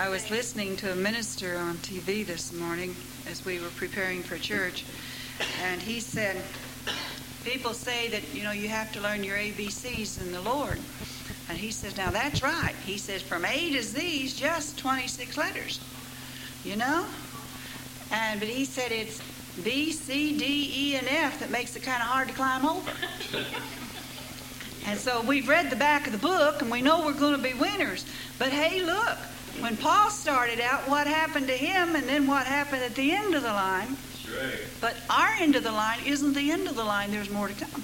I was listening to a minister on TV this morning as we were preparing for church, and he said, People say that, you know, you have to learn your ABCs in the Lord. And he says, Now that's right. He says, From A to Z is just 26 letters, you know? And, but he said it's B, C, D, E, and F that makes it kind of hard to climb over. and so we've read the back of the book and we know we're going to be winners. But hey, look, when Paul started out, what happened to him and then what happened at the end of the line. Right. But our end of the line isn't the end of the line, there's more to come.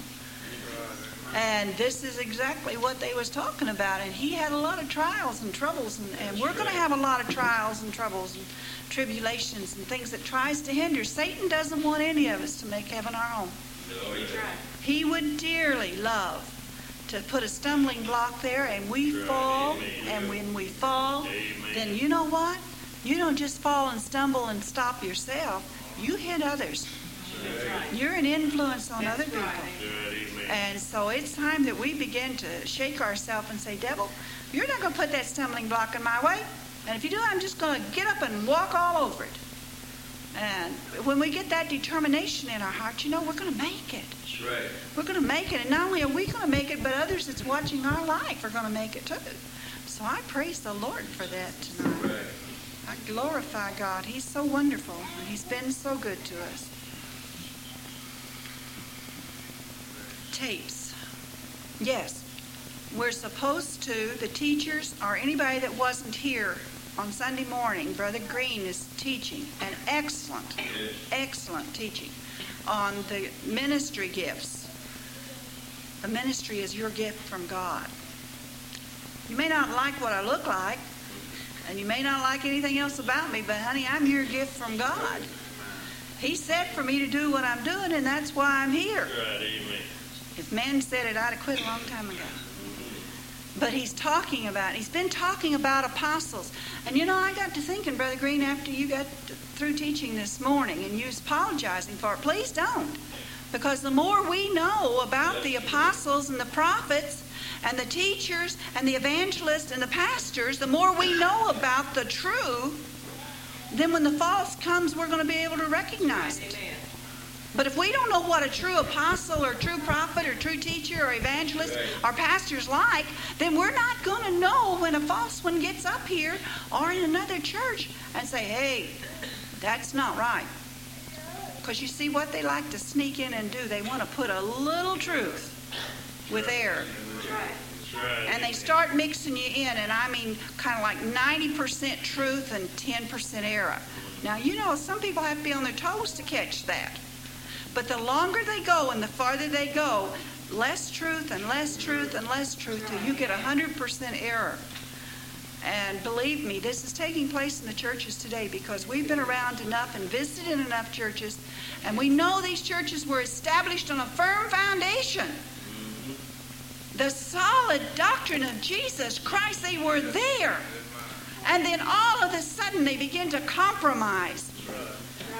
And this is exactly what they was talking about. And he had a lot of trials and troubles, and, and we're going to have a lot of trials and troubles and tribulations and things that tries to hinder. Satan doesn't want any of us to make heaven our home. No, he. He would dearly love to put a stumbling block there, and we Right, fall. amen. And when we fall, Amen. then you know what? You don't just fall and stumble and stop yourself. You hit others. You're an influence on other people. Right. And so it's time that we begin to shake ourselves and say, Devil, you're not going to put that stumbling block in my way. And if you do, I'm just going to get up and walk all over it. And when we get that determination in our heart, you know, we're going to make it. That's right. We're going to make it. And not only are we going to make it, but others that's watching our life are going to make it too. So I praise the Lord for that tonight. Right. I glorify God. He's so wonderful. and He's been so good to us. Tapes. Yes. We're supposed to, the teachers or anybody that wasn't here on Sunday morning, Brother Green is teaching an excellent, excellent teaching on the ministry gifts. The ministry is your gift from God. You may not like what I look like, and you may not like anything else about me, but honey, I'm your gift from God. He said for me to do what I'm doing, and that's why I'm here. Right. If man said it, I'd have quit a long time ago. But he's talking about, he's been talking about apostles. And you know, I got to thinking, Brother Green, after you got through teaching this morning and you was apologizing for it, please don't. Because the more we know about the apostles and the prophets and the teachers and the evangelists and the pastors, the more we know about the true, then when the false comes, we're going to be able to recognize it. But if we don't know what a true apostle or true prophet or true teacher or evangelist or pastor's like, then we're not going to know when a false one gets up here or in another church and say, hey, that's not right. Because you see what they like to sneak in and do? They want to put a little truth with error. And they start mixing you in, and I mean, kind of like 90% truth and 10% error. Now, you know, some people have to be on their toes to catch that. But the longer they go and the farther they go, less truth and less truth and less truth till you get 100% error. And believe me, this is taking place in the churches today because we've been around enough and visited enough churches, and we know these churches were established on a firm foundation mm-hmm. the solid doctrine of Jesus Christ, they were there. And then all of a sudden they begin to compromise.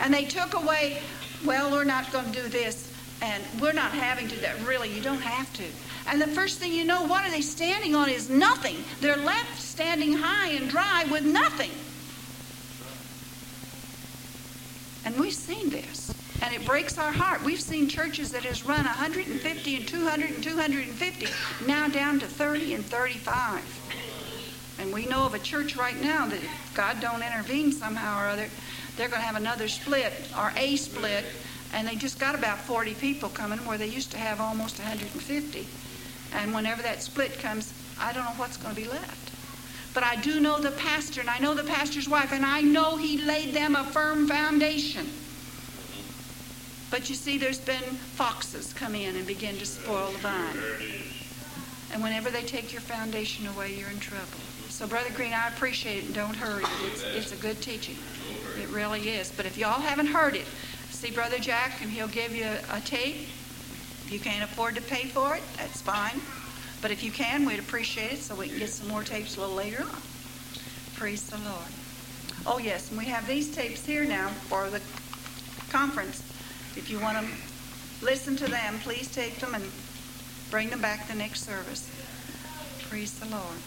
And they took away, well, we're not going to do this, and we're not having to that. Really, you don't have to. And the first thing you know, what are they standing on is nothing. They're left standing high and dry with nothing. And we've seen this. And it breaks our heart. We've seen churches that has run 150 and 200 and 250, now down to 30 and 35. And we know of a church right now that if God don't intervene somehow or other, they're going to have another split or a split. And they just got about 40 people coming where they used to have almost 150. And whenever that split comes, I don't know what's going to be left. But I do know the pastor, and I know the pastor's wife, and I know he laid them a firm foundation. But you see, there's been foxes come in and begin to spoil the vine. And whenever they take your foundation away, you're in trouble. So, Brother Green, I appreciate it, don't hurry. It's, it's a good teaching. It really is. But if y'all haven't heard it, see Brother Jack, and he'll give you a, a tape. If you can't afford to pay for it, that's fine. But if you can, we'd appreciate it so we can get some more tapes a little later on. Praise the Lord. Oh, yes, and we have these tapes here now for the conference. If you want to listen to them, please take them and bring them back the next service. Praise the Lord.